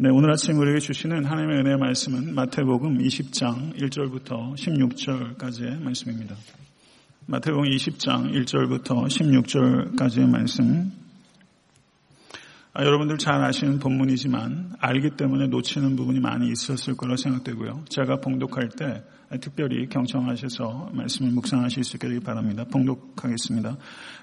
네, 오늘 아침 우리에게 주시는 하나님의 은혜의 말씀은 마태복음 20장 1절부터 16절까지의 말씀입니다. 마태복음 20장 1절부터 16절까지의 말씀. 아, 여러분들 잘 아시는 본문이지만 알기 때문에 놓치는 부분이 많이 있었을 거라 생각되고요. 제가 봉독할 때 특별히 경청하셔서 말씀을 묵상하실 수 있게 되기 바랍니다. 봉독하겠습니다.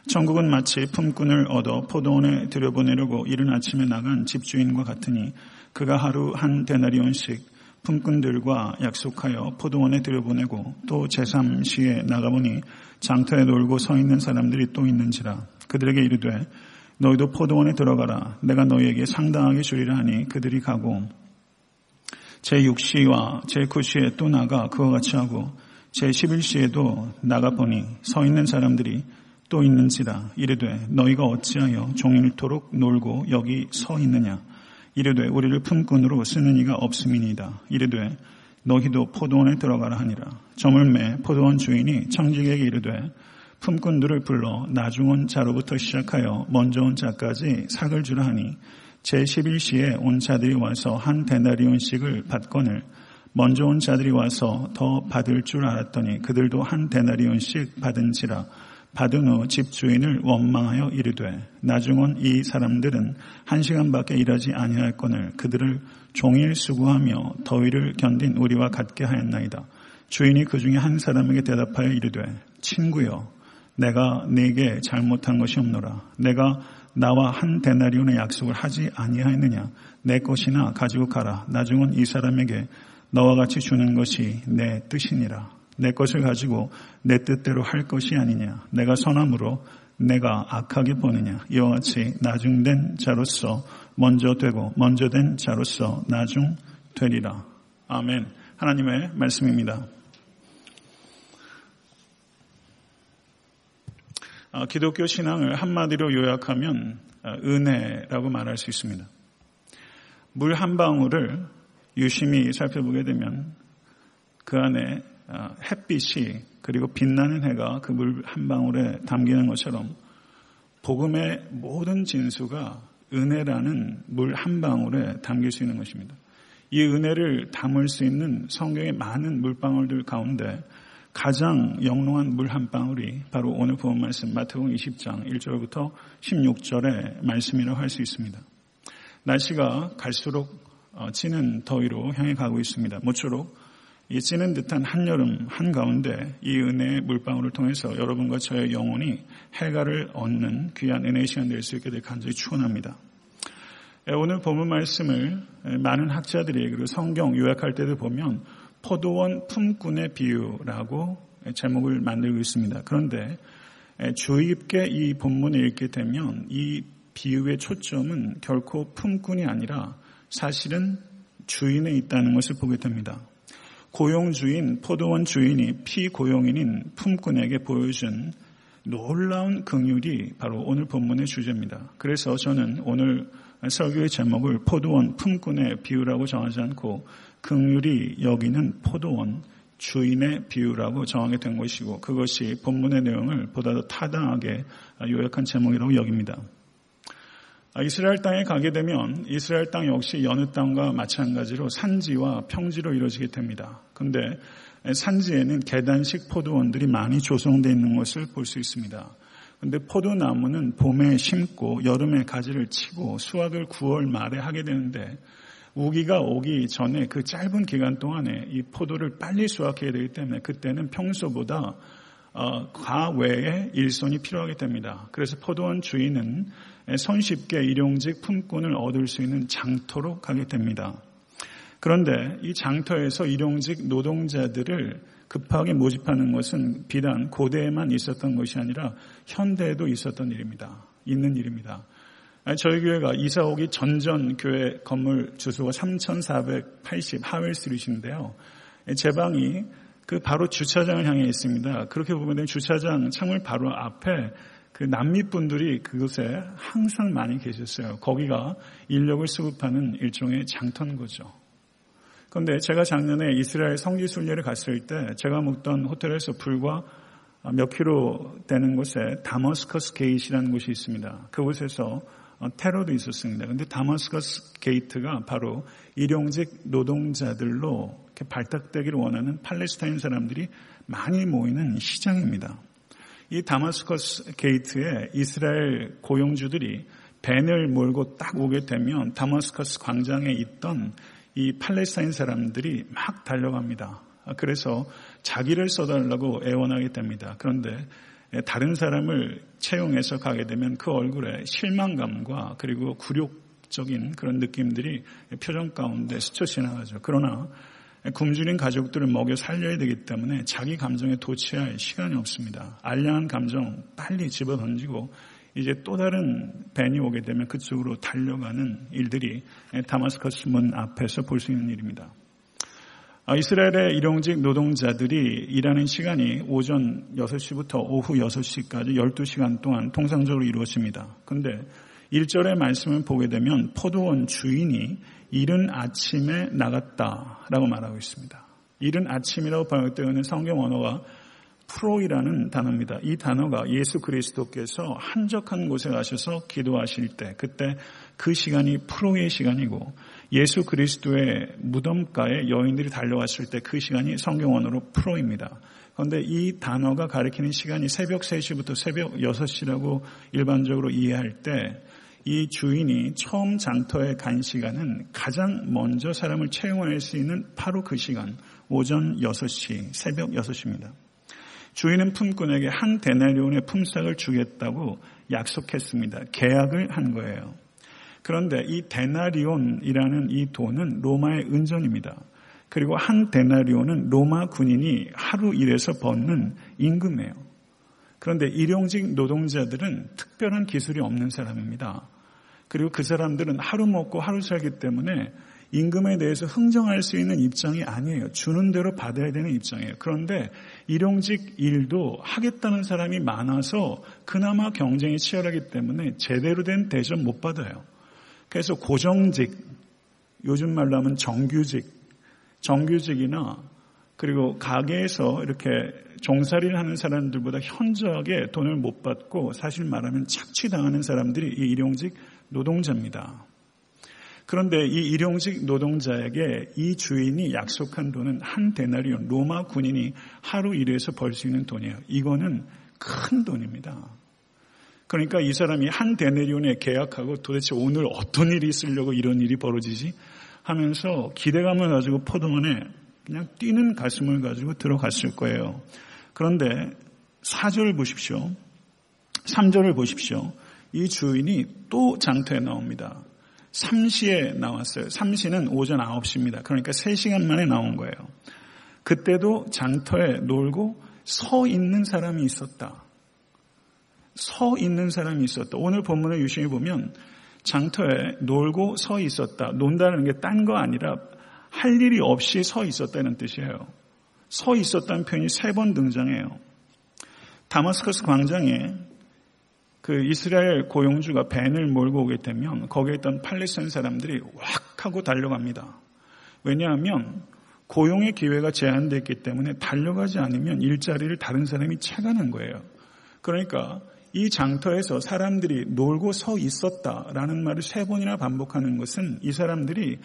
천국은 마치 품꾼을 얻어 포도원에 들여보내려고 이른 아침에 나간 집주인과 같으니 그가 하루 한 데나리온씩 품꾼들과 약속하여 포도원에 들여보내고 또 제3시에 나가보니 장터에 놀고 서 있는 사람들이 또 있는지라 그들에게 이르되 너희도 포도원에 들어가라. 내가 너희에게 상당하게 주리라 하니 그들이 가고 제6시와 제9시에 또 나가 그와 같이 하고 제11시에도 나가보니 서 있는 사람들이 또 있는지라 이르되 너희가 어찌하여 종일토록 놀고 여기 서 있느냐 이르되 우리를 품꾼으로 쓰는 이가 없음이니이다. 이르되 너희도 포도원에 들어가라 하니라. 저물매 포도원 주인이 청직에게 이르되 품꾼들을 불러 나중 온 자로부터 시작하여 먼저 온 자까지 삭을 주라 하니 제11시에 온 자들이 와서 한 데나리온씩을 받거늘 먼저 온 자들이 와서 더 받을 줄 알았더니 그들도 한 데나리온씩 받은지라 받은 후 집 주인을 원망하여 이르되 나중은 이 사람들은 한 시간밖에 일하지 아니할거늘 그들을 종일 수고하며 더위를 견딘 우리와 같게 하였나이다. 주인이 그 중에 한 사람에게 대답하여 이르되 친구여 내가 네게 잘못한 것이 없노라. 내가 나와 한 데나리온의 약속을 하지 아니하였느냐. 내 것이나 가지고 가라. 나중은 이 사람에게 너와 같이 주는 것이 내 뜻이니라. 내 것을 가지고 내 뜻대로 할 것이 아니냐. 내가 선함으로 내가 악하게 보느냐. 이와 같이 나중된 자로서 먼저 되고 먼저 된 자로서 나중 되리라. 아멘. 하나님의 말씀입니다. 어, 기독교 신앙을 한마디로 요약하면 어, 은혜라고 말할 수 있습니다. 물 한 방울을 유심히 살펴보게 되면 그 안에 어, 햇빛이 그리고 빛나는 해가 그 물 한 방울에 담기는 것처럼 복음의 모든 진수가 은혜라는 물 한 방울에 담길 수 있는 것입니다. 이 은혜를 담을 수 있는 성경의 많은 물방울들 가운데 가장 영롱한 물 한 방울이 바로 오늘 본 말씀 마태복음 20장 1절부터 16절의 말씀이라고 할 수 있습니다. 날씨가 갈수록 어, 찌는 더위로 향해 가고 있습니다. 모쪼록 이 찌는 듯한 한여름 한가운데 이 은혜의 물방울을 통해서 여러분과 저의 영혼이 해가를 얻는 귀한 은혜의 시간 될 수 있게 될 간절히 축원합니다. 예, 오늘 본문 말씀을 많은 학자들이 그리고 성경 요약할 때도 보면 포도원 품꾼의 비유라고 제목을 만들고 있습니다. 그런데 주의 깊게 이 본문을 읽게 되면 이 비유의 초점은 결코 품꾼이 아니라 사실은 주인에 있다는 것을 보게 됩니다. 고용주인, 포도원 주인이 피고용인인 품꾼에게 보여준 놀라운 긍휼이 바로 오늘 본문의 주제입니다. 그래서 저는 오늘 설교의 제목을 포도원 품꾼의 비유라고 정하지 않고 극률이 여기는 포도원 주인의 비유라고 정하게 된 것이고 그것이 본문의 내용을 보다 더 타당하게 요약한 제목이라고 여깁니다. 아, 이스라엘 땅에 가게 되면 이스라엘 땅 역시 여느 땅과 마찬가지로 산지와 평지로 이루어지게 됩니다. 그런데 산지에는 계단식 포도원들이 많이 조성되어 있는 것을 볼 수 있습니다. 그런데 포도나무는 봄에 심고 여름에 가지를 치고 수확을 9월 말에 하게 되는데 우기가 오기 전에 그 짧은 기간 동안에 이 포도를 빨리 수확해야 되기 때문에 그때는 평소보다 어, 과외의 일손이 필요하게 됩니다. 그래서 포도원 주인은 손쉽게 일용직 품꾼을 얻을 수 있는 장터로 가게 됩니다. 그런데 이 장터에서 일용직 노동자들을 급하게 모집하는 것은 비단 고대에만 있었던 것이 아니라 현대에도 있었던 일입니다. 있는 일입니다. 저희 교회가 이사 오기 전전 교회 건물 주소가 3480 하웰 스트리트인데요. 제 방이 그 바로 주차장을 향해 있습니다. 그렇게 보면 주차장 창문 바로 앞에 그 남미 분들이 그곳에 항상 많이 계셨어요. 거기가 인력을 수급하는 일종의 장터인 거죠. 그런데 제가 작년에 이스라엘 성지 순례를 갔을 때 제가 묵던 호텔에서 불과 몇 킬로 되는 곳에 다머스커스 게이트라는 곳이 있습니다. 그곳에서 어, 테러도 있었습니다. 근데 다마스커스 게이트가 바로 일용직 노동자들로 발탁되기를 원하는 팔레스타인 사람들이 많이 모이는 시장입니다. 이 다마스커스 게이트에 이스라엘 고용주들이 벤을 몰고 딱 오게 되면 다마스커스 광장에 있던 이 팔레스타인 사람들이 막 달려갑니다. 그래서 자기를 써달라고 애원하게 됩니다. 그런데 다른 사람을 채용해서 가게 되면 그 얼굴에 실망감과 그리고 굴욕적인 그런 느낌들이 표정 가운데 스쳐 지나가죠. 그러나 굶주린 가족들을 먹여 살려야 되기 때문에 자기 감정에 도취할 시간이 없습니다. 알량한 감정 빨리 집어 던지고 이제 또 다른 벤이 오게 되면 그쪽으로 달려가는 일들이 다마스커스 문 앞에서 볼 수 있는 일입니다. 아, 이스라엘의 일용직 노동자들이 일하는 시간이 오전 6시부터 오후 6시까지 12시간 동안 통상적으로 이루어집니다. 근데 1절의 말씀을 보게 되면 포도원 주인이 이른 아침에 나갔다라고 말하고 있습니다. 이른 아침이라고 번역되어 있는 성경 언어가 프로이라는 단어입니다. 이 단어가 예수 그리스도께서 한적한 곳에 가셔서 기도하실 때 그때 그 시간이 프로의 시간이고 예수 그리스도의 무덤가에 여인들이 달려왔을 때 그 시간이 성경원으로 프로입니다. 그런데 이 단어가 가리키는 시간이 새벽 3시부터 새벽 6시라고 일반적으로 이해할 때 이 주인이 처음 장터에 간 시간은 가장 먼저 사람을 채용할 수 있는 바로 그 시간, 오전 6시, 새벽 6시입니다. 주인은 품꾼에게 한 데나리온의 품삯을 주겠다고 약속했습니다. 계약을 한 거예요. 그런데 이 데나리온이라는 이 돈은 로마의 은전입니다. 그리고 한 데나리온은 로마 군인이 하루 일해서 버는 임금이에요. 그런데 일용직 노동자들은 특별한 기술이 없는 사람입니다. 그리고 그 사람들은 하루 먹고 하루 살기 때문에 임금에 대해서 흥정할 수 있는 입장이 아니에요. 주는 대로 받아야 되는 입장이에요. 그런데 일용직 일도 하겠다는 사람이 많아서 그나마 경쟁이 치열하기 때문에 제대로 된 대접 못 받아요. 그래서 고정직, 요즘 말로 하면 정규직, 정규직이나 그리고 가게에서 이렇게 종살이를 하는 사람들보다 현저하게 돈을 못 받고 사실 말하면 착취당하는 사람들이 이 일용직 노동자입니다. 그런데 이 일용직 노동자에게 이 주인이 약속한 돈은 한 데나리온 로마 군인이 하루 일해서 벌 수 있는 돈이에요. 이거는 큰 돈입니다. 그러니까 이 사람이 한 데나리온에 계약하고 도대체 오늘 어떤 일이 있으려고 이런 일이 벌어지지 하면서 기대감을 가지고 포도원에 그냥 뛰는 가슴을 가지고 들어갔을 거예요. 그런데 4절을 보십시오. 3절을 보십시오. 이 주인이 또 장터에 나옵니다. 3시에 나왔어요. 3시는 오전 9시입니다. 그러니까 3시간 만에 나온 거예요. 그때도 장터에 놀고 서 있는 사람이 있었다. 서 있는 사람이 있었다. 오늘 본문을 유심히 보면 장터에 놀고 서 있었다. 논다는 게 딴 거 아니라 할 일이 없이 서 있었다는 뜻이에요. 서 있었다는 표현이 세 번 등장해요. 다마스커스 광장에 그 이스라엘 고용주가 벤을 몰고 오게 되면 거기에 있던 팔레스타인 사람들이 확 하고 달려갑니다. 왜냐하면 고용의 기회가 제한되어 있기 때문에 달려가지 않으면 일자리를 다른 사람이 채가는 거예요. 그러니까 이 장터에서 사람들이 놀고 서 있었다라는 말을 세 번이나 반복하는 것은 이 사람들이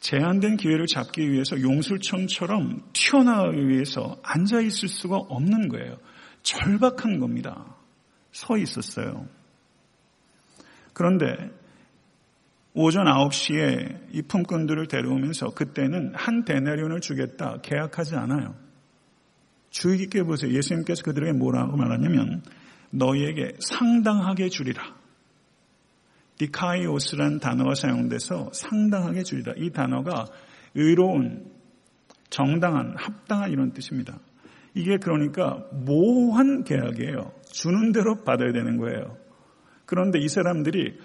제한된 기회를 잡기 위해서 용술청처럼 튀어나가기 위해서 앉아 있을 수가 없는 거예요. 절박한 겁니다. 서 있었어요. 그런데 오전 9시에 이 품꾼들을 데려오면서 그때는 한 데나리온을 주겠다 계약하지 않아요. 주의 깊게 보세요. 예수님께서 그들에게 뭐라고 말하냐면 너희에게 상당하게 주리라. 디카이오스란 단어가 사용돼서 상당하게 주리라. 이 단어가 의로운, 정당한, 합당한 이런 뜻입니다. 이게 그러니까 모호한 계약이에요. 주는 대로 받아야 되는 거예요. 그런데 이 사람들이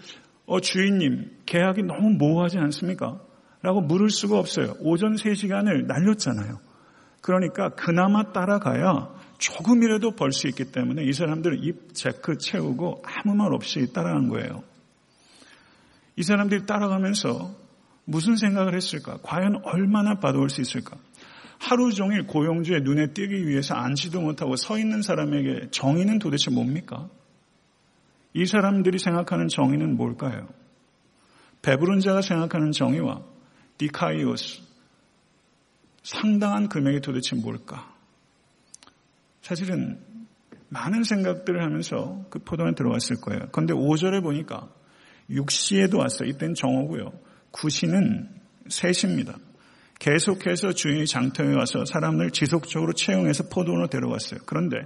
어 주인님 계약이 너무 모호하지 않습니까? 라고 물을 수가 없어요. 오전 3시간을 날렸잖아요. 그러니까 그나마 따라가야 조금이라도 벌 수 있기 때문에 이 사람들은 입 체크 채우고 아무 말 없이 따라간 거예요. 이 사람들이 따라가면서 무슨 생각을 했을까? 과연 얼마나 받아올 수 있을까? 하루 종일 고용주의 눈에 띄기 위해서 앉지도 못하고 서 있는 사람에게 정의는 도대체 뭡니까? 이 사람들이 생각하는 정의는 뭘까요? 배부른 자가 생각하는 정의와 디카이오스 상당한 금액이 도대체 뭘까? 사실은 많은 생각들을 하면서 그 포도에 들어갔을 거예요. 그런데 5절에 보니까 6시에도 왔어요. 이땐 정오고요. 9시는 3시입니다. 계속해서 주인이 장터에 와서 사람을 지속적으로 채용해서 포도원으로 데려갔어요. 그런데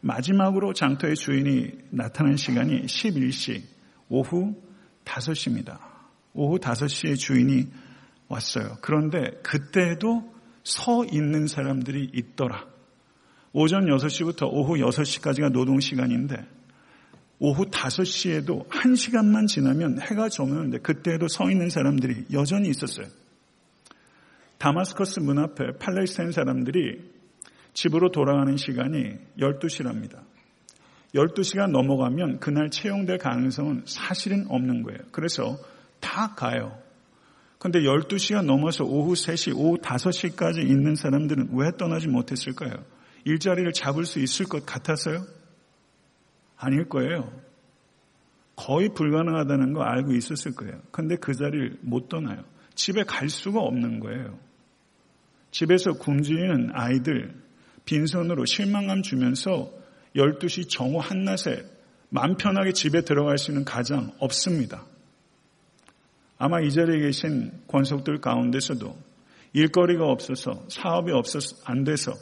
마지막으로 장터의 주인이 나타난 시간이 11시, 오후 5시입니다. 오후 5시에 주인이 왔어요. 그런데 그때도 서 있는 사람들이 있더라. 오전 6시부터 오후 6시까지가 노동시간인데 오후 5시에도 1시간만 지나면 해가 저무는데 그때도 서 있는 사람들이 여전히 있었어요. 다마스커스 문 앞에 팔레스타인 사람들이 집으로 돌아가는 시간이 12시랍니다. 12시가 넘어가면 그날 채용될 가능성은 사실은 없는 거예요. 그래서 다 가요. 근데 12시가 넘어서 오후 3시, 오후 5시까지 있는 사람들은 왜 떠나지 못했을까요? 일자리를 잡을 수 있을 것 같아서요? 아닐 거예요. 거의 불가능하다는 거 알고 있었을 거예요. 근데 그 자리를 못 떠나요. 집에 갈 수가 없는 거예요. 집에서 굶주리는 아이들 빈손으로 실망감 주면서 12시 정오 한낮에 맘 편하게 집에 들어갈 수 있는 가장 없습니다. 아마 이 자리에 계신 권속들 가운데서도 일거리가 없어서 사업이 없어서 안 돼서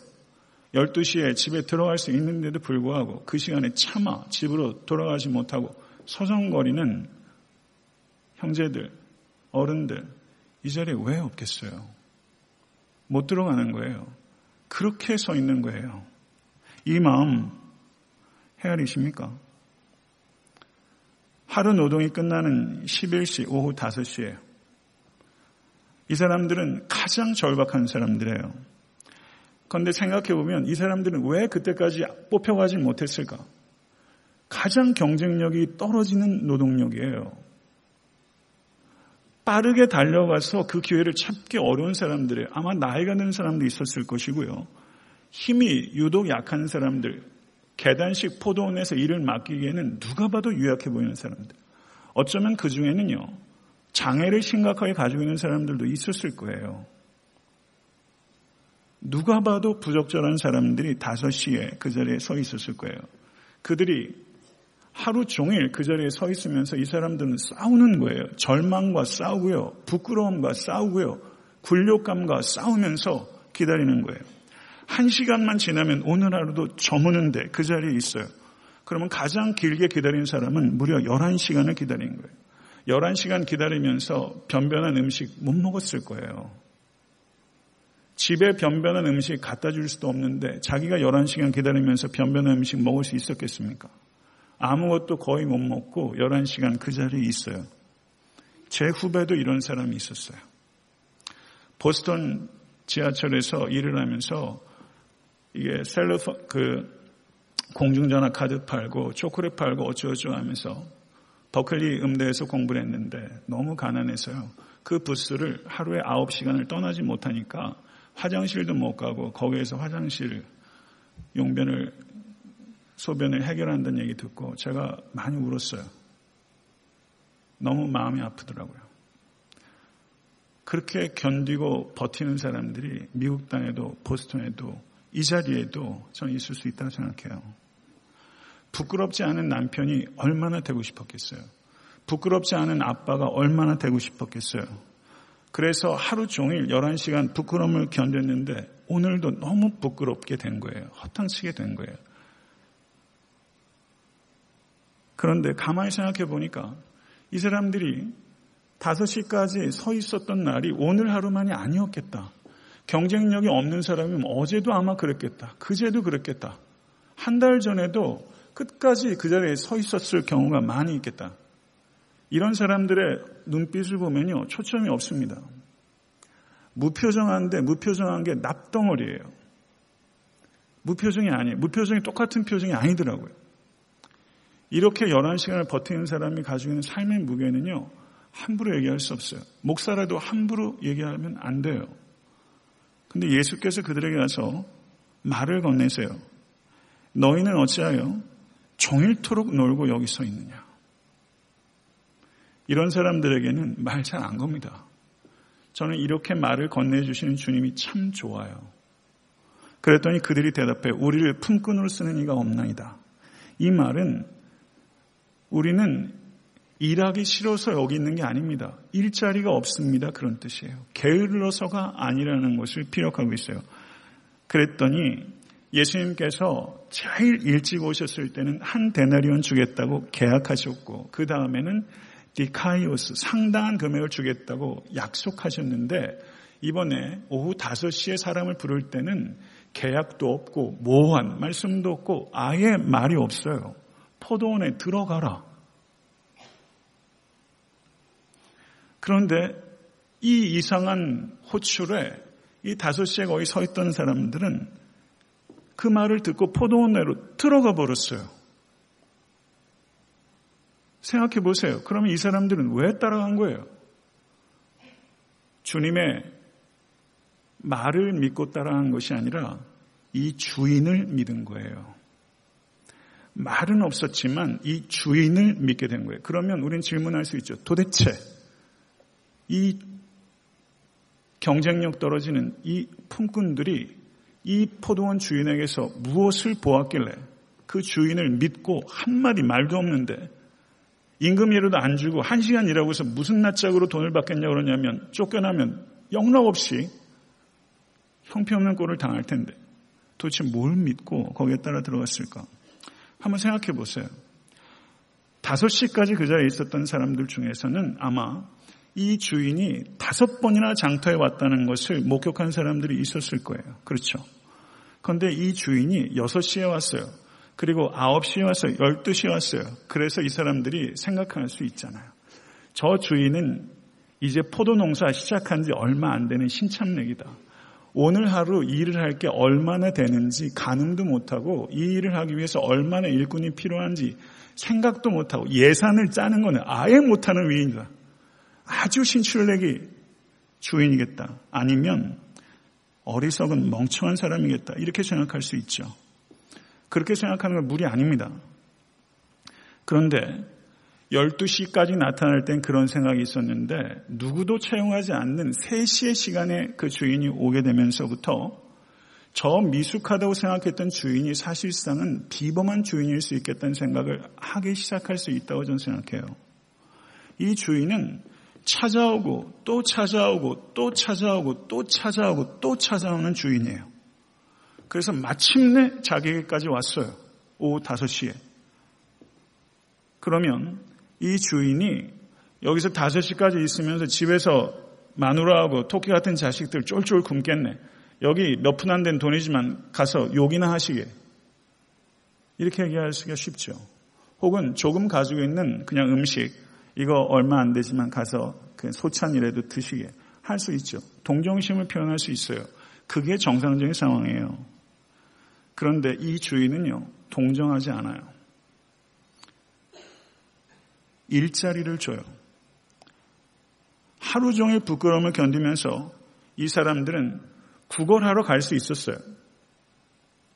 12시에 집에 들어갈 수 있는데도 불구하고 그 시간에 차마 집으로 돌아가지 못하고 서성거리는 형제들, 어른들 이 자리에 왜 없겠어요? 못 들어가는 거예요. 그렇게 서 있는 거예요. 이 마음 헤아리십니까? 하루 노동이 끝나는 11시 오후 5시에 이 사람들은 가장 절박한 사람들이에요. 그런데 생각해보면 이 사람들은 왜 그때까지 뽑혀가지 못했을까? 가장 경쟁력이 떨어지는 노동력이에요. 빠르게 달려가서 그 기회를 찾기 어려운 사람들이 아마 나이가 든 사람도 있었을 것이고요. 힘이 유독 약한 사람들, 계단식 포도원에서 일을 맡기기에는 누가 봐도 유약해 보이는 사람들. 어쩌면 그 중에는요, 장애를 심각하게 가지고 있는 사람들도 있었을 거예요. 누가 봐도 부적절한 사람들이 5시에 그 자리에 서 있었을 거예요. 그들이 하루 종일 그 자리에 서 있으면서 이 사람들은 싸우는 거예요. 절망과 싸우고요. 부끄러움과 싸우고요. 굴욕감과 싸우면서 기다리는 거예요. 한 시간만 지나면 오늘 하루도 저무는데 그 자리에 있어요. 그러면 가장 길게 기다린 사람은 무려 11시간을 기다린 거예요. 11시간 기다리면서 변변한 음식 못 먹었을 거예요. 집에 변변한 음식 갖다 줄 수도 없는데 자기가 11시간 기다리면서 변변한 음식 먹을 수 있었겠습니까? 아무것도 거의 못 먹고 11시간 그 자리에 있어요. 제 후배도 이런 사람이 있었어요. 보스턴 지하철에서 일을 하면서 이게 셀러 그 공중전화 카드 팔고 초콜릿 팔고 어쩌고저쩌고 하면서 버클리 음대에서 공부를 했는데 너무 가난해서요. 그 부스를 하루에 9시간을 떠나지 못하니까 화장실도 못 가고 거기에서 화장실 용변을 소변을 해결한다는 얘기 듣고 제가 많이 울었어요. 너무 마음이 아프더라고요. 그렇게 견디고 버티는 사람들이 미국 땅에도 보스턴에도 이 자리에도 저는 있을 수 있다고 생각해요. 부끄럽지 않은 남편이 얼마나 되고 싶었겠어요. 부끄럽지 않은 아빠가 얼마나 되고 싶었겠어요. 그래서 하루 종일 11시간 부끄러움을 견뎠는데 오늘도 너무 부끄럽게 된 거예요. 허탕치게 된 거예요. 그런데 가만히 생각해 보니까 이 사람들이 5시까지 서 있었던 날이 오늘 하루만이 아니었겠다. 경쟁력이 없는 사람이면 어제도 아마 그랬겠다. 그제도 그랬겠다. 한 달 전에도 끝까지 그 자리에 서 있었을 경우가 많이 있겠다. 이런 사람들의 눈빛을 보면요. 초점이 없습니다. 무표정한데 무표정한 게 납덩어리예요. 무표정이 아니에요. 무표정이 똑같은 표정이 아니더라고요. 이렇게 11시간을 버티는 사람이 가지고 있는 삶의 무게는요, 함부로 얘기할 수 없어요. 목사라도 함부로 얘기하면 안 돼요. 근데 예수께서 그들에게 가서 말을 건네세요. 너희는 어찌하여 종일토록 놀고 여기 서 있느냐. 이런 사람들에게는 말 잘 안 겁니다. 저는 이렇게 말을 건네주시는 주님이 참 좋아요. 그랬더니 그들이 대답해 우리를 품꾼으로 쓰는 이가 없나이다. 이 말은 우리는 일하기 싫어서 여기 있는 게 아닙니다. 일자리가 없습니다. 그런 뜻이에요. 게을러서가 아니라는 것을 피력하고 있어요. 그랬더니 예수님께서 제일 일찍 오셨을 때는 한 데나리온 주겠다고 계약하셨고 그 다음에는 디카이오스 상당한 금액을 주겠다고 약속하셨는데 이번에 오후 5시에 사람을 부를 때는 계약도 없고 모호한 말씀도 없고 아예 말이 없어요. 포도원에 들어가라. 그런데 이 이상한 호출에 이 5시에 거기 서 있던 사람들은 그 말을 듣고 포도원 내로 들어가 버렸어요. 생각해 보세요. 그러면 이 사람들은 왜 따라간 거예요? 주님의 말을 믿고 따라간 것이 아니라 이 주인을 믿은 거예요. 말은 없었지만 이 주인을 믿게 된 거예요. 그러면 우리는 질문할 수 있죠. 도대체 이 경쟁력 떨어지는 이 품꾼들이 이 포도원 주인에게서 무엇을 보았길래 그 주인을 믿고 한마디 말도 없는데 임금이라도 안 주고 한 시간 일하고 서 무슨 낯짝으로 돈을 받겠냐고 그러냐면 쫓겨나면 영락 없이 형편없는 꼴을 당할 텐데 도대체 뭘 믿고 거기에 따라 들어갔을까? 한번 생각해 보세요. 5시까지 그 자리에 있었던 사람들 중에서는 아마 이 주인이 다섯 번이나 장터에 왔다는 것을 목격한 사람들이 있었을 거예요. 그렇죠. 그런데 이 주인이 6시에 왔어요. 그리고 9시에 왔어요. 12시에 왔어요. 그래서 이 사람들이 생각할 수 있잖아요. 저 주인은 이제 포도 농사 시작한 지 얼마 안 되는 신참내기다. 오늘 하루 일을 할 게 얼마나 되는지 가늠도 못하고 이 일을 하기 위해서 얼마나 일꾼이 필요한지 생각도 못하고 예산을 짜는 것은 아예 못하는 위인이다. 아주 신출내기 주인이겠다. 아니면 어리석은 멍청한 사람이겠다. 이렇게 생각할 수 있죠. 그렇게 생각하는 건 무리 아닙니다. 그런데 12시까지 나타날 땐 그런 생각이 있었는데 누구도 채용하지 않는 3시의 시간에 그 주인이 오게 되면서부터 저 미숙하다고 생각했던 주인이 사실상은 비범한 주인일 수 있겠다는 생각을 하기 시작할 수 있다고 저는 생각해요. 이 주인은 찾아오고 또 찾아오고 또 찾아오고 또 찾아오고 또 찾아오는 주인이에요. 그래서 마침내 자기에게까지 왔어요. 오후 5시에. 그러면 이 주인이 여기서 5시까지 있으면서 집에서 마누라하고 토끼 같은 자식들 쫄쫄 굶겠네. 여기 몇 푼 안 된 돈이지만 가서 욕이나 하시게. 이렇게 얘기하기가 쉽죠. 혹은 조금 가지고 있는 그냥 음식, 이거 얼마 안 되지만 가서 그 소찬이라도 드시게 할 수 있죠. 동정심을 표현할 수 있어요. 그게 정상적인 상황이에요. 그런데 이 주인은요, 동정하지 않아요. 일자리를 줘요. 하루 종일 부끄러움을 견디면서 이 사람들은 구걸하러 갈 수 있었어요.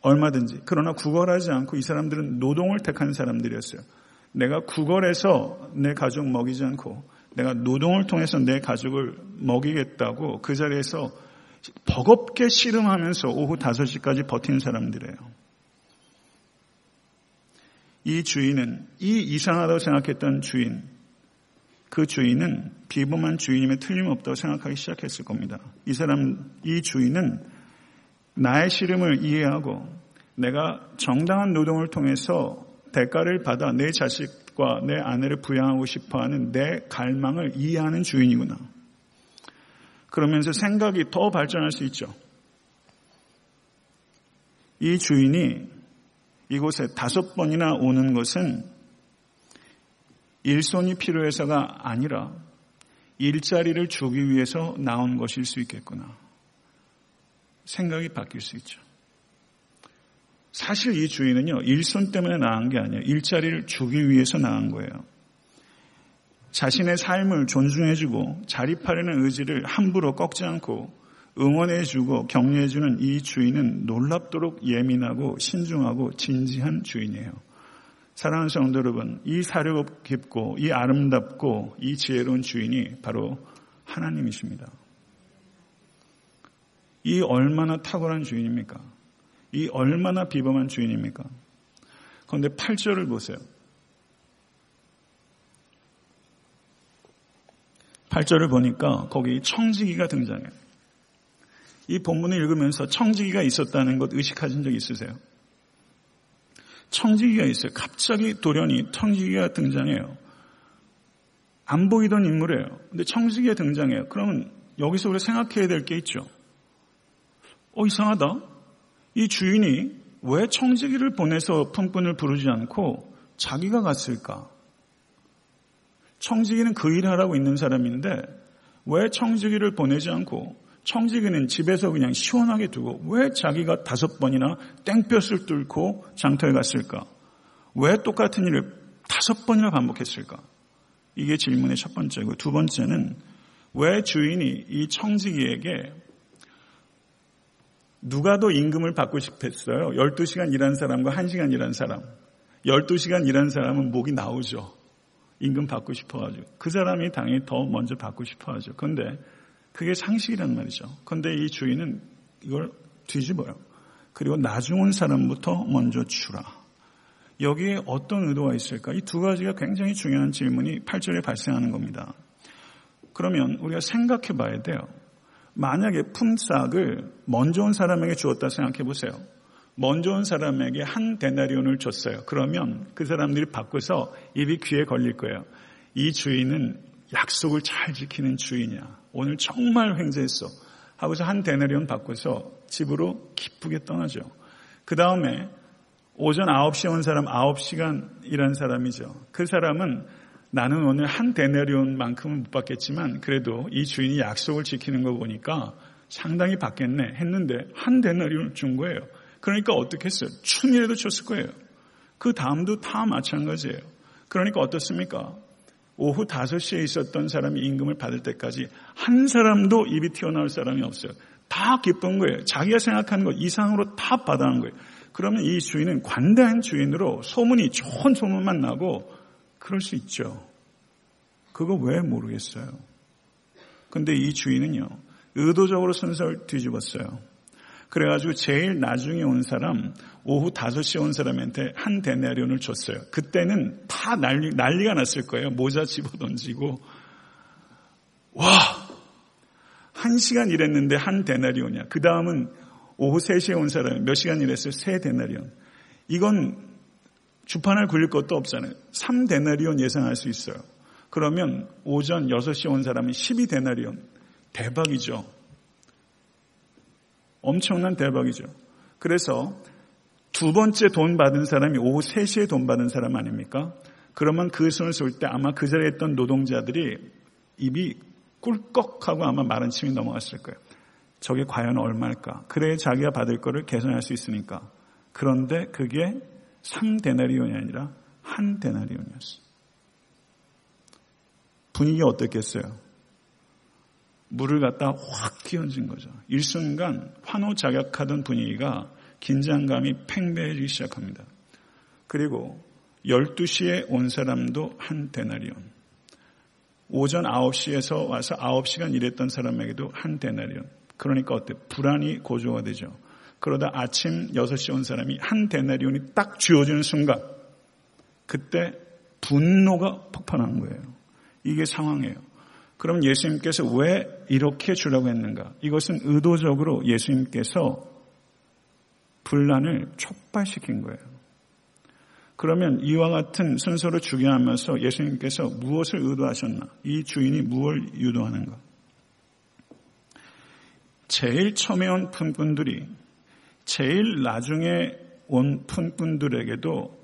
얼마든지. 그러나 구걸하지 않고 이 사람들은 노동을 택하는 사람들이었어요. 내가 구걸해서 내 가족 먹이지 않고 내가 노동을 통해서 내 가족을 먹이겠다고 그 자리에서 버겁게 씨름하면서 오후 5시까지 버틴 사람들이에요. 이 주인은 이 이상하다고 생각했던 주인, 그 주인은 비범한 주인임에 틀림없다고 생각하기 시작했을 겁니다. 이 사람, 이 주인은 나의 시름을 이해하고 내가 정당한 노동을 통해서 대가를 받아 내 자식과 내 아내를 부양하고 싶어 하는 내 갈망을 이해하는 주인이구나. 그러면서 생각이 더 발전할 수 있죠. 이 주인이 이곳에 다섯 번이나 오는 것은 일손이 필요해서가 아니라 일자리를 주기 위해서 나온 것일 수 있겠구나. 생각이 바뀔 수 있죠. 사실 이 주인은요, 일손 때문에 나온 게 아니에요. 일자리를 주기 위해서 나온 거예요. 자신의 삶을 존중해주고 자립하려는 의지를 함부로 꺾지 않고 응원해주고 격려해주는 이 주인은 놀랍도록 예민하고 신중하고 진지한 주인이에요. 사랑하는 성도 여러분, 이 사력 깊고 이 아름답고 이 지혜로운 주인이 바로 하나님이십니다. 이 얼마나 탁월한 주인입니까? 이 얼마나 비범한 주인입니까? 그런데 8절을 보세요. 8절을 보니까 거기 청지기가 등장해요. 이 본문을 읽으면서 청지기가 있었다는 것 의식하신 적 있으세요? 청지기가 있어요. 갑자기 돌연히 청지기가 등장해요. 안 보이던 인물이에요. 근데 청지기가 등장해요. 그러면 여기서 우리가 생각해야 될 게 있죠. 어, 이상하다. 이 주인이 왜 청지기를 보내서 품꾼을 부르지 않고 자기가 갔을까? 청지기는 그 일을 하라고 있는 사람인데 왜 청지기를 보내지 않고 청지기는 집에서 그냥 시원하게 두고 왜 자기가 다섯 번이나 땡볕을 뚫고 장터에 갔을까? 왜 똑같은 일을 다섯 번이나 반복했을까? 이게 질문의 첫 번째고 두 번째는 왜 주인이 이 청지기에게 누가 더 임금을 받고 싶었어요? 12시간 일한 사람과 1시간 일한 사람. 12시간 일한 사람은 목이 나오죠. 임금 받고 싶어가지고. 그 사람이 당연히 더 먼저 받고 싶어하죠. 그런데 그게 상식이란 말이죠. 그런데 이 주인은 이걸 뒤집어요. 그리고 나중 온 사람부터 먼저 주라. 여기에 어떤 의도가 있을까? 이 두 가지가 굉장히 중요한 질문이 8절에 발생하는 겁니다. 그러면 우리가 생각해 봐야 돼요. 만약에 품삯을 먼저 온 사람에게 주었다 생각해 보세요. 먼저 온 사람에게 한 데나리온을 줬어요. 그러면 그 사람들이 바꿔서 입이 귀에 걸릴 거예요. 이 주인은 약속을 잘 지키는 주인이야. 오늘 정말 횡재했어. 하고서 한 데나리온 바꿔서 집으로 기쁘게 떠나죠. 그 다음에 오전 9시에 온 사람 9시간 일한 사람이죠. 그 사람은 나는 오늘 한 데나리온만큼은 못 받겠지만 그래도 이 주인이 약속을 지키는 거 보니까 상당히 받겠네 했는데 한 데나리온 준 거예요. 그러니까 어떻게 했어요? 춤이라도 줬을 거예요. 그 다음도 다 마찬가지예요. 그러니까 어떻습니까? 오후 5시에 있었던 사람이 임금을 받을 때까지 한 사람도 입이 튀어나올 사람이 없어요. 다 기쁜 거예요. 자기가 생각하는 것 이상으로 다 받아간 거예요. 그러면 이 주인은 관대한 주인으로 소문이 좋은 소문만 나고 그럴 수 있죠. 그거 왜 모르겠어요. 근데 이 주인은요, 의도적으로 순서를 뒤집었어요. 그래가지고 제일 나중에 온 사람, 오후 5시에 온 사람한테 한 데나리온을 줬어요. 그때는 다 난리, 난리가 났을 거예요. 모자 집어 던지고. 와! 한 시간 일했는데 한 데나리온이야. 그 다음은 오후 3시에 온 사람이 몇 시간 일했어요? 세 데나리온. 이건 주판을 굴릴 것도 없잖아요. 3 데나리온 예상할 수 있어요. 그러면 오전 6시에 온 사람이 12 데나리온. 대박이죠. 엄청난 대박이죠. 그래서 두 번째 돈 받은 사람이 오후 3시에 돈 받은 사람 아닙니까? 그러면 그 손을 쏠 때 아마 그 자리에 있던 노동자들이 입이 꿀꺽하고 아마 마른 침이 넘어갔을 거예요. 저게 과연 얼마일까? 그래 자기가 받을 거를 계산할 수 있으니까. 그런데 그게 3데나리온이 아니라 한 데나리온이었어요. 분위기 어떻겠어요? 물을 갖다 확 끼얹은 거죠. 일순간 환호자격하던 분위기가 긴장감이 팽배해지기 시작합니다. 그리고 12시에 온 사람도 한 데나리온. 오전 9시에서 와서 9시간 일했던 사람에게도 한 데나리온. 그러니까 어때? 불안이 고조가 되죠. 그러다 아침 6시 온 사람이 한 데나리온이 딱 쥐어지는 순간 그때 분노가 폭발한 거예요. 이게 상황이에요. 그럼 예수님께서 왜 이렇게 주라고 했는가? 이것은 의도적으로 예수님께서 분란을 촉발시킨 거예요. 그러면 이와 같은 순서로 주게 하면서 예수님께서 무엇을 의도하셨나? 이 주인이 무엇을 유도하는가? 제일 처음에 온 품꾼들이 제일 나중에 온 품꾼들에게도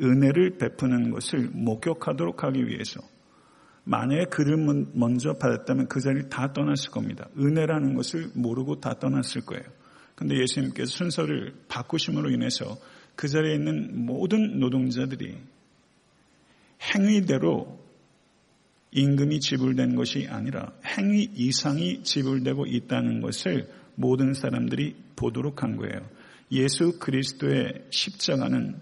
은혜를 베푸는 것을 목격하도록 하기 위해서 만약에 그를 먼저 받았다면 그 자리를 다 떠났을 겁니다. 은혜라는 것을 모르고 다 떠났을 거예요. 근데 예수님께서 순서를 바꾸심으로 인해서 그 자리에 있는 모든 노동자들이 행위대로 임금이 지불된 것이 아니라 행위 이상이 지불되고 있다는 것을 모든 사람들이 보도록 한 거예요. 예수 그리스도의 십자가는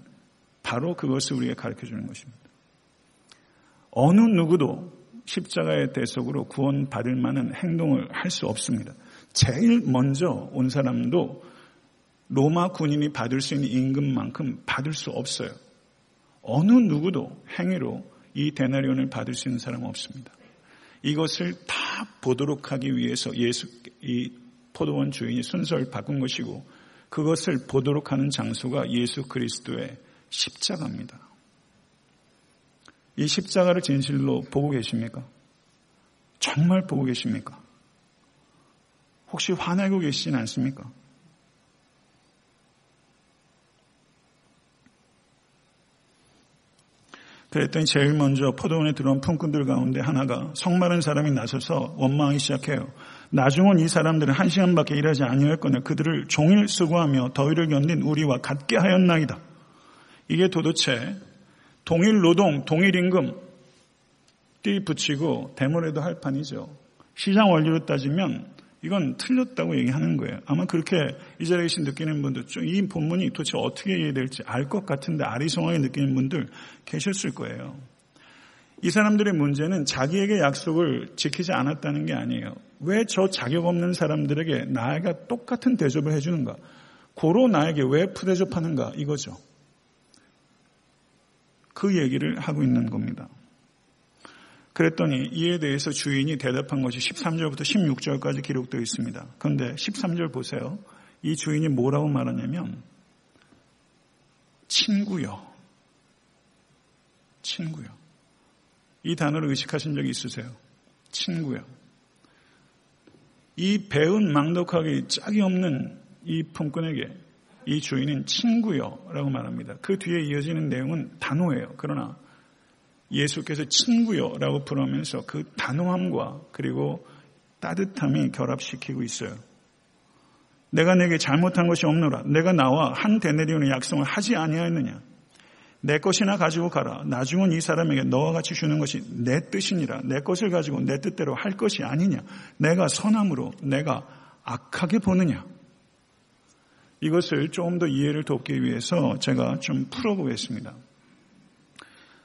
바로 그것을 우리에게 가르쳐 주는 것입니다. 어느 누구도 십자가의 대속으로 구원받을 만한 행동을 할 수 없습니다. 제일 먼저 온 사람도 로마 군인이 받을 수 있는 임금만큼 받을 수 없어요. 어느 누구도 행위로 이 데나리온을 받을 수 있는 사람은 없습니다. 이것을 다 보도록 하기 위해서 예수 이 포도원 주인이 순서를 바꾼 것이고 그것을 보도록 하는 장소가 예수 그리스도의 십자가입니다. 이 십자가를 진실로 보고 계십니까? 정말 보고 계십니까? 혹시 화내고 계시진 않습니까? 그랬더니 제일 먼저 포도원에 들어온 품꾼들 가운데 하나가 성마른 사람이 나서서 원망하기 시작해요. 나중은 이 사람들은 한 시간밖에 일하지 아니했거늘 그들을 종일 수고하며 더위를 견딘 우리와 같게 하였나이다. 이게 도대체 동일 노동, 동일 임금 띠 붙이고 대모래도 할 판이죠. 시장 원리로 따지면 이건 틀렸다고 얘기하는 거예요. 아마 그렇게 이 자리에 계신 느끼는 분들 좀이 본문이 도대체 어떻게 이해될지 알 것 같은데 아리송하게 느끼는 분들 계셨을 거예요. 이 사람들의 문제는 자기에게 약속을 지키지 않았다는 게 아니에요. 왜 저 자격 없는 사람들에게 나에게 똑같은 대접을 해주는가? 고로 나에게 왜 푸대접하는가? 이거죠. 그 얘기를 하고 있는 겁니다. 그랬더니 이에 대해서 주인이 대답한 것이 13절부터 16절까지 기록되어 있습니다. 그런데 13절 보세요. 이 주인이 뭐라고 말하냐면 친구요. 친구요. 이 단어를 의식하신 적이 있으세요? 친구요. 이 배운 망덕하기 짝이 없는 이 품꾼에게 이 주인은 친구요 라고 말합니다. 그 뒤에 이어지는 내용은 단호해요. 그러나 예수께서 친구요 라고 부르면서 그 단호함과 그리고 따뜻함이 결합시키고 있어요. 내가 내게 잘못한 것이 없노라. 내가 나와 한 데네리온의 약속을 하지 아니하였느냐. 내 것이나 가지고 가라. 나중은 이 사람에게 너와 같이 주는 것이 내 뜻이니라. 내 것을 가지고 내 뜻대로 할 것이 아니냐. 내가 선함으로 내가 악하게 보느냐. 이것을 조금 더 이해를 돕기 위해서 제가 좀 풀어보겠습니다.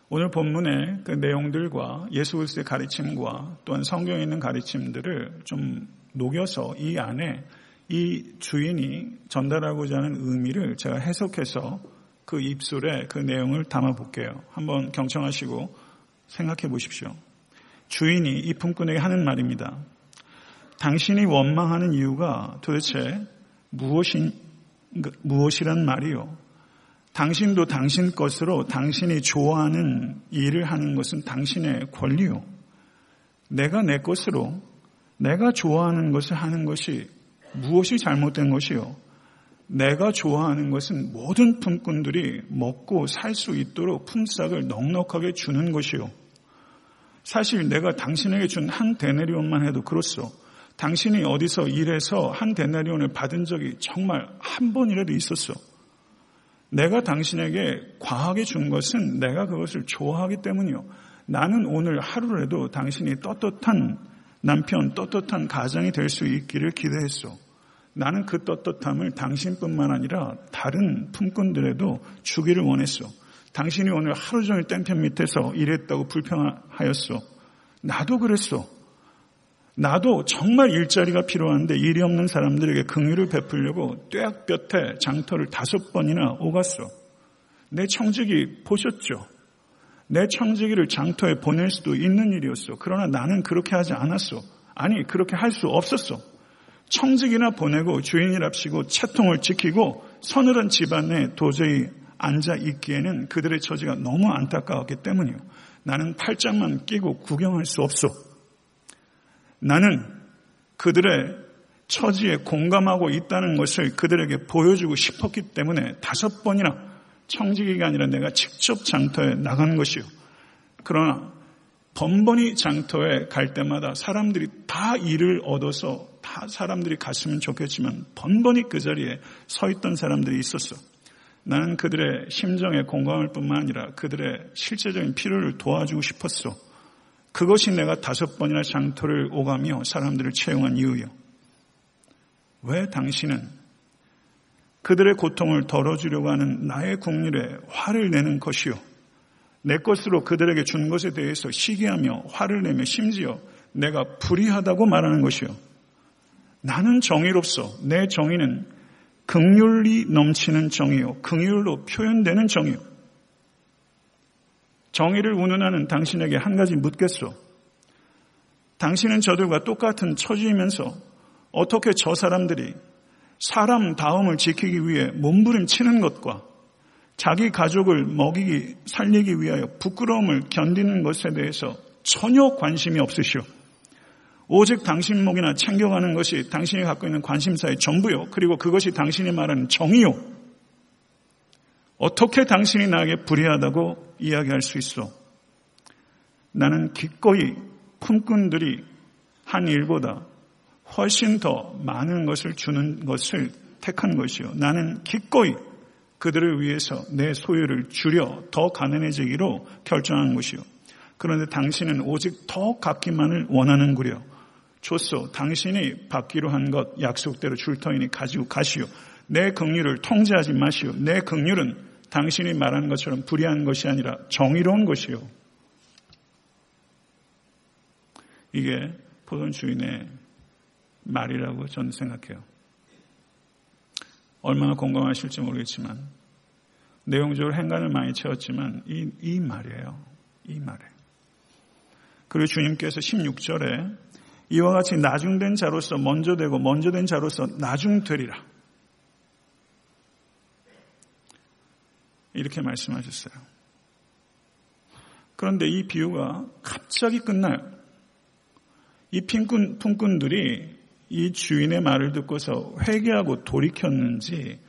오늘 본문의 그 내용들과 예수 그리스도의 가르침과 또한 성경에 있는 가르침들을 좀 녹여서 이 안에 이 주인이 전달하고자 하는 의미를 제가 해석해서 그 입술에 그 내용을 담아 볼게요. 한번 경청하시고 생각해 보십시오. 주인이 이 품꾼에게 하는 말입니다. 당신이 원망하는 이유가 도대체 무엇인, 무엇이란 말이요? 당신도 당신 것으로 당신이 좋아하는 일을 하는 것은 당신의 권리요. 내가 내 것으로 내가 좋아하는 것을 하는 것이 무엇이 잘못된 것이요. 내가 좋아하는 것은 모든 품꾼들이 먹고 살 수 있도록 품삯을 넉넉하게 주는 것이요. 사실 내가 당신에게 준 한 데네리온만 해도 그렇소. 당신이 어디서 일해서 한 데나리온을 받은 적이 정말 한 번이라도 있었어. 내가 당신에게 과하게 준 것은 내가 그것을 좋아하기 때문이요. 나는 오늘 하루라도 당신이 떳떳한 남편, 떳떳한 가정이 될 수 있기를 기대했소. 나는 그 떳떳함을 당신뿐만 아니라 다른 품꾼들에도 주기를 원했소. 당신이 오늘 하루 종일 땡볕 밑에서 일했다고 불평하였소. 나도 그랬소. 나도 정말 일자리가 필요한데 일이 없는 사람들에게 긍휼을 베풀려고 뙤약볕에 장터를 다섯 번이나 오갔어. 내 청지기 보셨죠? 내 청지기를 장터에 보낼 수도 있는 일이었어. 그러나 나는 그렇게 하지 않았어. 아니, 그렇게 할 수 없었어. 청지기나 보내고 주인이랍시고 채통을 지키고 서늘한 집안에 도저히 앉아 있기에는 그들의 처지가 너무 안타까웠기 때문이요. 나는 팔짱만 끼고 구경할 수 없어. 나는 그들의 처지에 공감하고 있다는 것을 그들에게 보여주고 싶었기 때문에 다섯 번이나 청지기가 아니라 내가 직접 장터에 나간 것이요. 그러나 번번이 장터에 갈 때마다 사람들이 다 일을 얻어서 다 사람들이 갔으면 좋겠지만 번번이 그 자리에 서 있던 사람들이 있었어. 나는 그들의 심정에 공감할 뿐만 아니라 그들의 실제적인 필요를 도와주고 싶었어. 그것이 내가 다섯 번이나 장터를 오가며 사람들을 채용한 이유요. 왜 당신은 그들의 고통을 덜어주려고 하는 나의 국률에 화를 내는 것이요. 내 것으로 그들에게 준 것에 대해서 시기하며 화를 내며 심지어 내가 불의하다고 말하는 것이요. 나는 정의롭소. 내 정의는 극률이 넘치는 정의요. 극률로 표현되는 정의요. 정의를 운운하는 당신에게 한 가지 묻겠소. 당신은 저들과 똑같은 처지이면서 어떻게 저 사람들이 사람 다움을 지키기 위해 몸부림치는 것과 자기 가족을 먹이기 살리기 위하여 부끄러움을 견디는 것에 대해서 전혀 관심이 없으시오. 오직 당신 목이나 챙겨가는 것이 당신이 갖고 있는 관심사의 전부요. 그리고 그것이 당신이 말하는 정의요. 어떻게 당신이 나에게 불의하다고 이야기할 수 있어? 나는 기꺼이 품꾼들이 한 일보다 훨씬 더 많은 것을 주는 것을 택한 것이요. 나는 기꺼이 그들을 위해서 내 소유를 줄여 더 가난해지기로 결정한 것이요. 그런데 당신은 오직 더 갖기만을 원하는구려. 줬소. 당신이 받기로 한 것 약속대로 줄 터이니 가지고 가시오. 내 긍휼을 통제하지 마시오. 내 긍휼은 당신이 말하는 것처럼 불의한 것이 아니라 정의로운 것이요. 이게 포돈 주인의 말이라고 저는 생각해요. 얼마나 공감하실지 모르겠지만 내용적으로 행간을 많이 채웠지만 이, 이 말이에요. 이 말이에요. 그리고 주님께서 16절에 이와 같이 나중된 자로서 먼저 되고 먼저 된 자로서 나중되리라. 이렇게 말씀하셨어요. 그런데 이 비유가 갑자기 끝나요. 이 품꾼, 품꾼들이 이 주인의 말을 듣고서 회개하고 돌이켰는지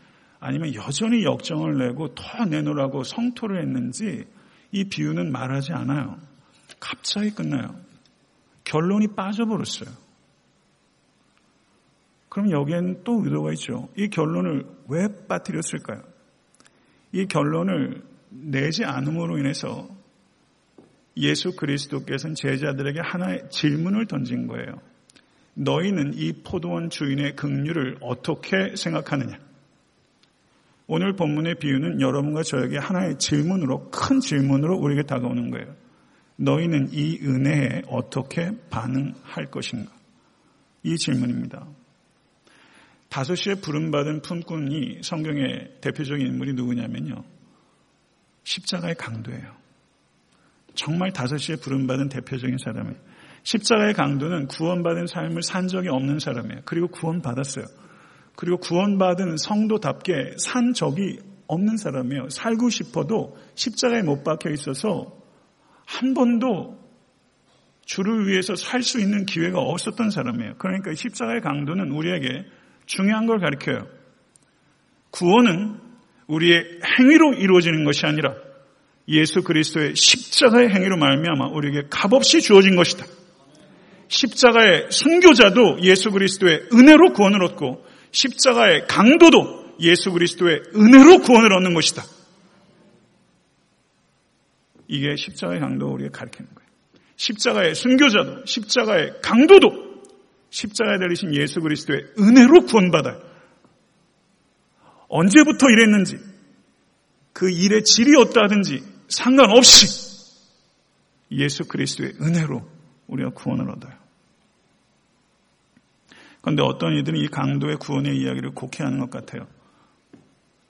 아니면 여전히 역정을 내고 더 내놓으라고 성토를 했는지 이 비유는 말하지 않아요. 갑자기 끝나요. 결론이 빠져버렸어요. 그럼 여기엔 또 의도가 있죠. 이 결론을 왜 빠뜨렸을까요? 이 결론을 내지 않음으로 인해서 예수 그리스도께서는 제자들에게 하나의 질문을 던진 거예요. 너희는 이 포도원 주인의 긍휼을 어떻게 생각하느냐? 오늘 본문의 비유는 여러분과 저에게 하나의 질문으로 큰 질문으로 우리에게 다가오는 거예요. 너희는 이 은혜에 어떻게 반응할 것인가? 이 질문입니다. 다섯 시에 부름받은 품꾼이 성경의 대표적인 인물이 누구냐면요. 십자가의 강도예요. 정말 다섯 시에 부름받은 대표적인 사람이에요. 십자가의 강도는 구원받은 삶을 산 적이 없는 사람이에요. 그리고 구원받았어요. 그리고 구원받은 성도답게 산 적이 없는 사람이에요. 살고 싶어도 십자가에 못 박혀 있어서 한 번도 주를 위해서 살 수 있는 기회가 없었던 사람이에요. 그러니까 십자가의 강도는 우리에게 중요한 걸 가르쳐요. 구원은 우리의 행위로 이루어지는 것이 아니라 예수 그리스도의 십자가의 행위로 말미암아 우리에게 값없이 주어진 것이다. 십자가의 순교자도 예수 그리스도의 은혜로 구원을 얻고 십자가의 강도도 예수 그리스도의 은혜로 구원을 얻는 것이다. 이게 십자가의 강도 우리에게 가르치는 거예요. 십자가의 순교자도, 십자가의 강도도, 십자가에 달리신 예수 그리스도의 은혜로 구원받아요. 언제부터 이랬는지, 그 일의 질이 어떠하든지 상관없이 예수 그리스도의 은혜로 우리가 구원을 얻어요. 그런데 어떤 이들은 이 강도의 구원의 이야기를 곡해하는 것 같아요.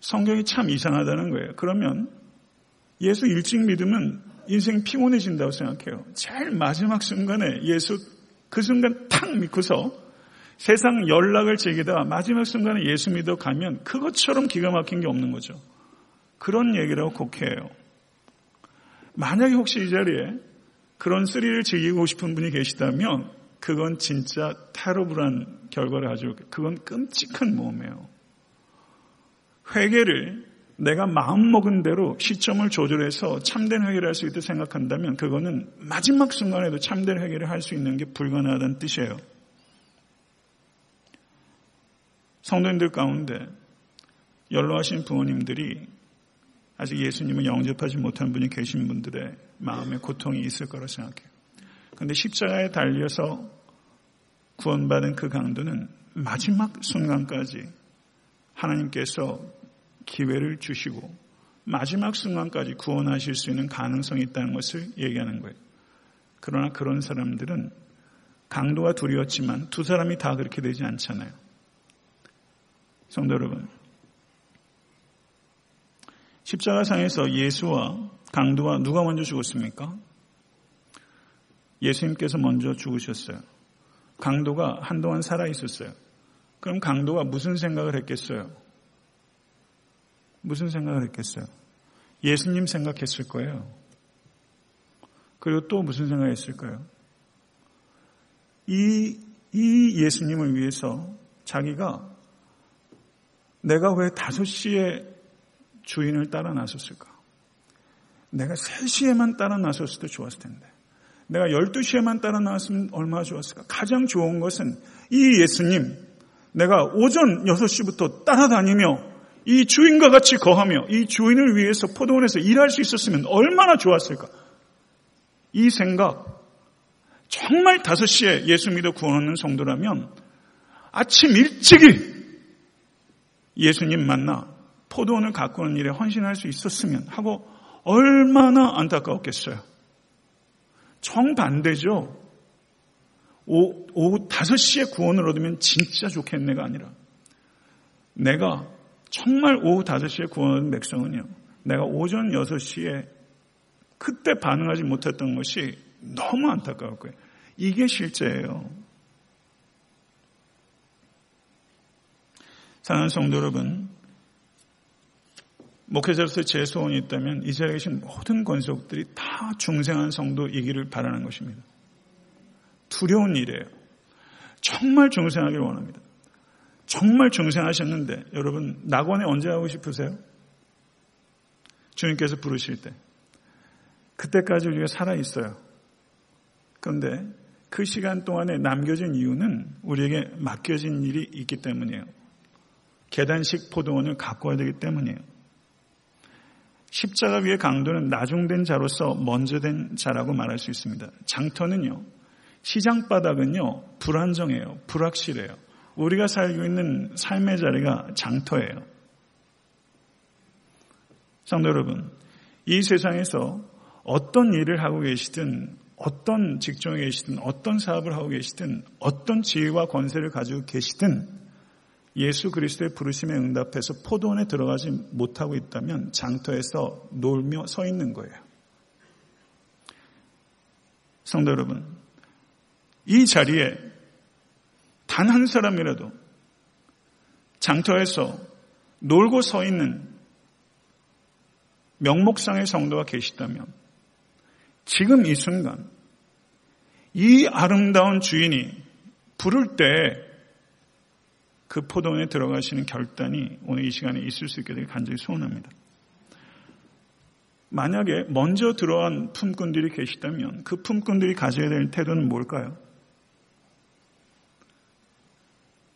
성경이 참 이상하다는 거예요. 그러면 예수 일찍 믿으면 인생 피곤해진다고 생각해요. 제일 마지막 순간에 예수 그 순간 탁 믿고서 세상 연락을 제기다 마지막 순간에 예수 믿어 가면 그것처럼 기가 막힌 게 없는 거죠. 그런 얘기라고 곡해요. 만약에 혹시 이 자리에 그런 스릴을 즐기고 싶은 분이 계시다면 그건 진짜 타로불한 결과를 가지고 그건 끔찍한 모험이에요. 회개를 내가 마음먹은 대로 시점을 조절해서 참된 회개를 할 수 있다고 생각한다면 그거는 마지막 순간에도 참된 회개를 할 수 있는 게 불가능하다는 뜻이에요. 성도님들 가운데 연로하신 부모님들이 아직 예수님을 영접하지 못한 분이 계신 분들의 마음에 고통이 있을 거라 생각해요. 그런데 십자가에 달려서 구원받은 그 강도는 마지막 순간까지 하나님께서 기회를 주시고 마지막 순간까지 구원하실 수 있는 가능성이 있다는 것을 얘기하는 거예요. 그러나 그런 사람들은 강도가 둘이었지만 두 사람이 다 그렇게 되지 않잖아요. 성도 여러분, 십자가상에서 예수와 강도가 누가 먼저 죽었습니까? 예수님께서 먼저 죽으셨어요. 강도가 한동안 살아 있었어요. 그럼 강도가 무슨 생각을 했겠어요? 무슨 생각을 했겠어요? 예수님 생각했을 거예요. 그리고 또 무슨 생각을 했을까요? 이, 이 예수님을 위해서 자기가 내가 왜 5시에 주인을 따라 나섰을까? 내가 3시에만 따라 나섰을 때 좋았을 텐데. 내가 12시에만 따라 나왔으면 얼마나 좋았을까? 가장 좋은 것은 이 예수님, 내가 오전 6시부터 따라다니며 이 주인과 같이 거하며 이 주인을 위해서 포도원에서 일할 수 있었으면 얼마나 좋았을까? 이 생각, 정말 5시에 예수 믿어 구원하는 성도라면 아침 일찍이 예수님 만나 포도원을 가꾸는 일에 헌신할 수 있었으면 하고 얼마나 안타까웠겠어요. 정반대죠. 오, 오후 5시에 구원을 얻으면 진짜 좋겠네가 아니라 내가 정말 오후 5시에 구원하는 백성은요. 내가 오전 6시에 그때 반응하지 못했던 것이 너무 안타까울 거예요. 이게 실제예요. 사랑하는 성도 여러분, 목회자로서 제 소원이 있다면 이 자리에 계신 모든 권속들이 다 중생한 성도이기를 바라는 것입니다. 두려운 일이에요. 정말 중생하기를 원합니다. 정말 중생하셨는데 여러분 낙원에 언제 가고 싶으세요? 주님께서 부르실 때. 그때까지 우리가 살아 있어요. 그런데 그 시간 동안에 남겨진 이유는 우리에게 맡겨진 일이 있기 때문이에요. 계단식 포도원을 가꿔야 되기 때문이에요. 십자가 위의 강도는 나중된 자로서 먼저 된 자라고 말할 수 있습니다. 장터는요, 시장 바닥은요, 불안정해요. 불확실해요. 우리가 살고 있는 삶의 자리가 장터예요. 성도 여러분, 이 세상에서 어떤 일을 하고 계시든, 어떤 직종에 계시든, 어떤 사업을 하고 계시든, 어떤 지위와 권세를 가지고 계시든, 예수 그리스도의 부르심에 응답해서 포도원에 들어가지 못하고 있다면 장터에서 놀며 서 있는 거예요. 성도 여러분, 이 자리에 단 한 사람이라도 장터에서 놀고 서 있는 명목상의 성도가 계시다면 지금 이 순간 이 아름다운 주인이 부를 때 그 포도원에 들어가시는 결단이 오늘 이 시간에 있을 수 있게 되길 간절히 소원합니다. 만약에 먼저 들어간 품꾼들이 계시다면 그 품꾼들이 가져야 될 태도는 뭘까요?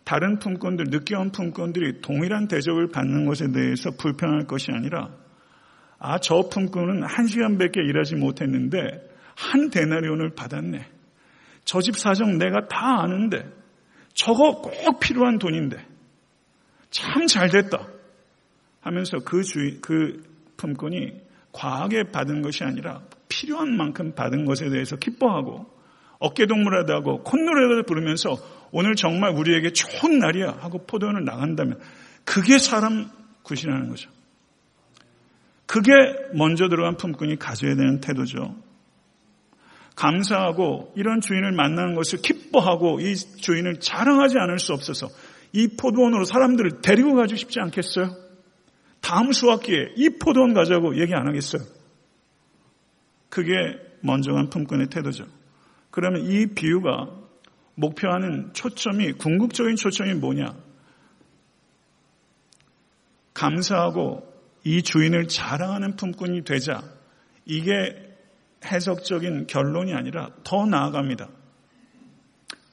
다른 품꾼들, 늦게 온 품꾼들이 동일한 대접을 받는 것에 대해서 불평할 것이 아니라 아, 저 품꾼은 한 시간밖에 일하지 못했는데 한 데나리온을 받았네. 저 집 사정 내가 다 아는데 저거 꼭 필요한 돈인데 참 잘 됐다 하면서 그 주의, 그 품꾼이 과하게 받은 것이 아니라 필요한 만큼 받은 것에 대해서 기뻐하고 어깨동무라도 하고 콧노래라도 부르면서 오늘 정말 우리에게 좋은 날이야 하고 포도원을 나간다면 그게 사람 구실하는 거죠. 그게 먼저 들어간 품꾼이 가져야 되는 태도죠. 감사하고 이런 주인을 만나는 것을 기뻐하고 이 주인을 자랑하지 않을 수 없어서 이 포도원으로 사람들을 데리고 가고 싶지 않겠어요? 다음 수학기에 이 포도원 가자고 얘기 안 하겠어요? 그게 먼저 간 품꾼의 태도죠. 그러면 이 비유가 목표하는 초점이 궁극적인 초점이 뭐냐? 감사하고 이 주인을 자랑하는 품꾼이 되자 이게 해석적인 결론이 아니라 더 나아갑니다.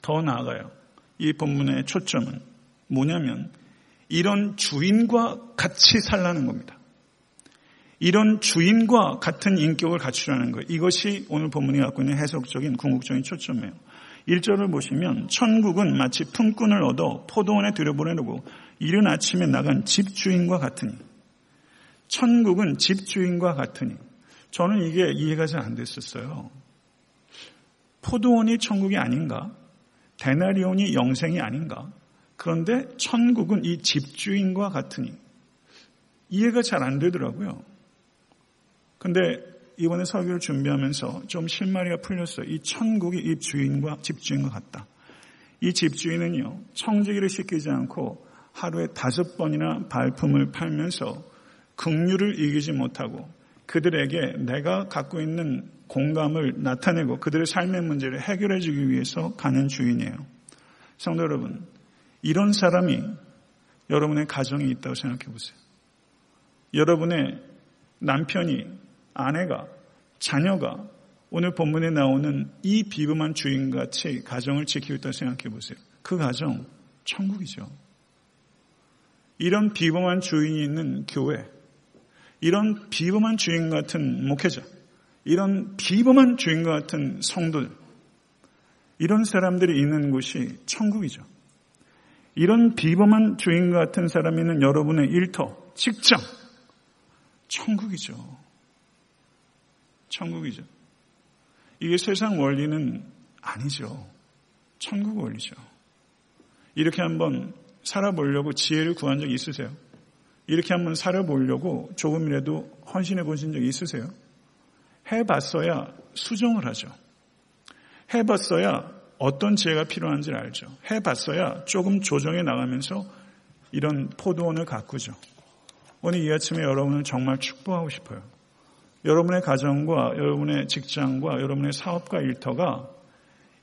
더 나아가요. 이 본문의 초점은 뭐냐면 이런 주인과 같이 살라는 겁니다. 이런 주인과 같은 인격을 갖추라는 거예요. 이것이 오늘 본문이 갖고 있는 해석적인 궁극적인 초점이에요. 1절을 보시면 천국은 마치 품꾼을 얻어 포도원에 들여보내려고 이른 아침에 나간 집주인과 같으니 천국은 집주인과 같으니 저는 이게 이해가 잘 안 됐었어요. 포도원이 천국이 아닌가? 데나리온이 영생이 아닌가? 그런데 천국은 이 집주인과 같으니 이해가 잘 안 되더라고요. 근데 이번에 설교를 준비하면서 좀 실마리가 풀렸어요. 이 천국이 이 주인과 집주인과 같다. 이 집주인은요, 청지기를 시키지 않고 하루에 다섯 번이나 발품을 팔면서 긍휼을 이기지 못하고 그들에게 내가 갖고 있는 공감을 나타내고 그들의 삶의 문제를 해결해 주기 위해서 가는 주인이에요. 성도 여러분, 이런 사람이 여러분의 가정에 있다고 생각해 보세요. 여러분의 남편이, 아내가, 자녀가 오늘 본문에 나오는 이 비범한 주인같이 가정을 지키고 있다고 생각해 보세요. 그 가정, 천국이죠. 이런 비범한 주인이 있는 교회, 이런 비범한 주인 같은 목회자, 이런 비범한 주인 같은 성도들, 이런 사람들이 있는 곳이 천국이죠. 이런 비범한 주인 같은 사람이 있는 여러분의 일터, 직장, 천국이죠. 천국이죠. 이게 세상 원리는 아니죠. 천국 원리죠. 이렇게 한번 살아보려고 지혜를 구한 적 있으세요? 이렇게 한번 살아보려고 조금이라도 헌신해 보신 적 있으세요? 해봤어야 수정을 하죠. 해봤어야 어떤 지혜가 필요한지를 알죠. 해봤어야 조금 조정해 나가면서 이런 포도원을 가꾸죠. 오늘 이 아침에 여러분을 정말 축복하고 싶어요. 여러분의 가정과 여러분의 직장과 여러분의 사업과 일터가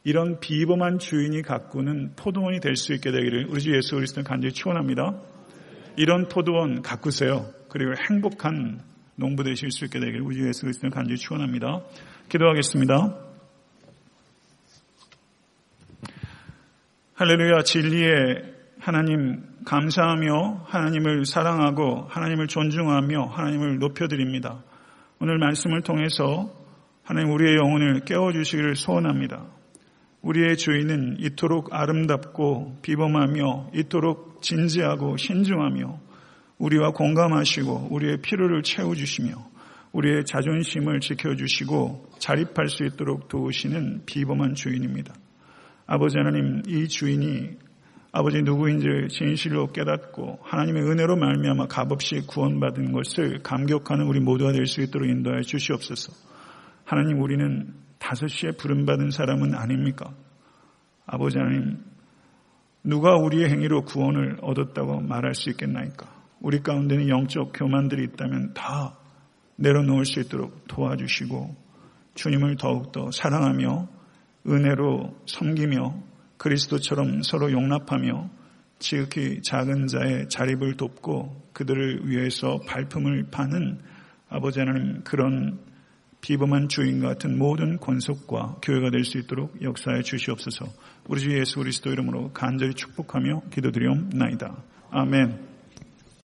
이런 비범한 주인이 가꾸는 포도원이 될 수 있게 되기를 우리 주 예수 그리스도 간절히 축원합니다. 이런 포도원 가꾸세요. 그리고 행복한 농부 되실 수 있게 되기를 우리 주 예수 그리스도 간절히 축원합니다. 기도하겠습니다. 할렐루야 진리의 하나님 감사하며 하나님을 사랑하고 하나님을 존중하며 하나님을 높여드립니다. 오늘 말씀을 통해서 하나님 우리의 영혼을 깨워주시기를 소원합니다. 우리의 주인은 이토록 아름답고 비범하며 이토록 진지하고 신중하며 우리와 공감하시고 우리의 필요를 채워주시며 우리의 자존심을 지켜주시고 자립할 수 있도록 도우시는 비범한 주인입니다. 아버지 하나님 이 주인이 아버지 누구인지 진실로 깨닫고 하나님의 은혜로 말미암아 값없이 구원받은 것을 감격하는 우리 모두가 될 수 있도록 인도하여 주시옵소서. 하나님 우리는 다섯 시에 부름받은 사람은 아닙니까? 아버지 하나님 누가 우리의 행위로 구원을 얻었다고 말할 수 있겠나이까? 우리 가운데는 영적 교만들이 있다면 다 내려놓을 수 있도록 도와주시고 주님을 더욱더 사랑하며 은혜로 섬기며 그리스도처럼 서로 용납하며 지극히 작은 자의 자립을 돕고 그들을 위해서 발품을 파는 아버지 하나님 그런 비범한 주인 같은 모든 권속과 교회가 될 수 있도록 역사해 주시옵소서. 우리 주 예수 그리스도 이름으로 간절히 축복하며 기도드리옵나이다. 아멘.